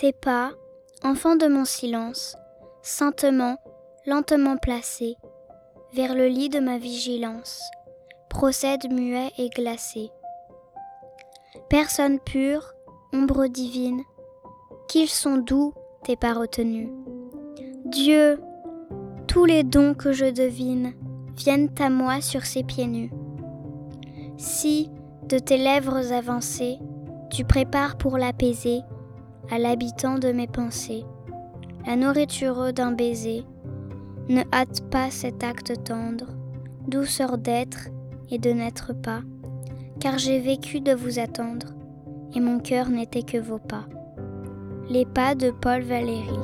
Tes pas, enfant de mon silence, saintement, lentement placés, vers le lit de ma vigilance, procèdent muets et glacés. Personne pure, ombre divine, qu'ils sont doux tes pas retenus. Dieu, tous les dons que je devine viennent à moi sur ces pieds nus. Si, de tes lèvres avancées, tu prépares pour l'apaiser à l'habitant de mes pensées, la nourriture d'un baiser, ne hâte pas cet acte tendre, douceur d'être et de n'être pas, car j'ai vécu de vous attendre, et mon cœur n'était que vos pas. Les pas de Paul Valéry.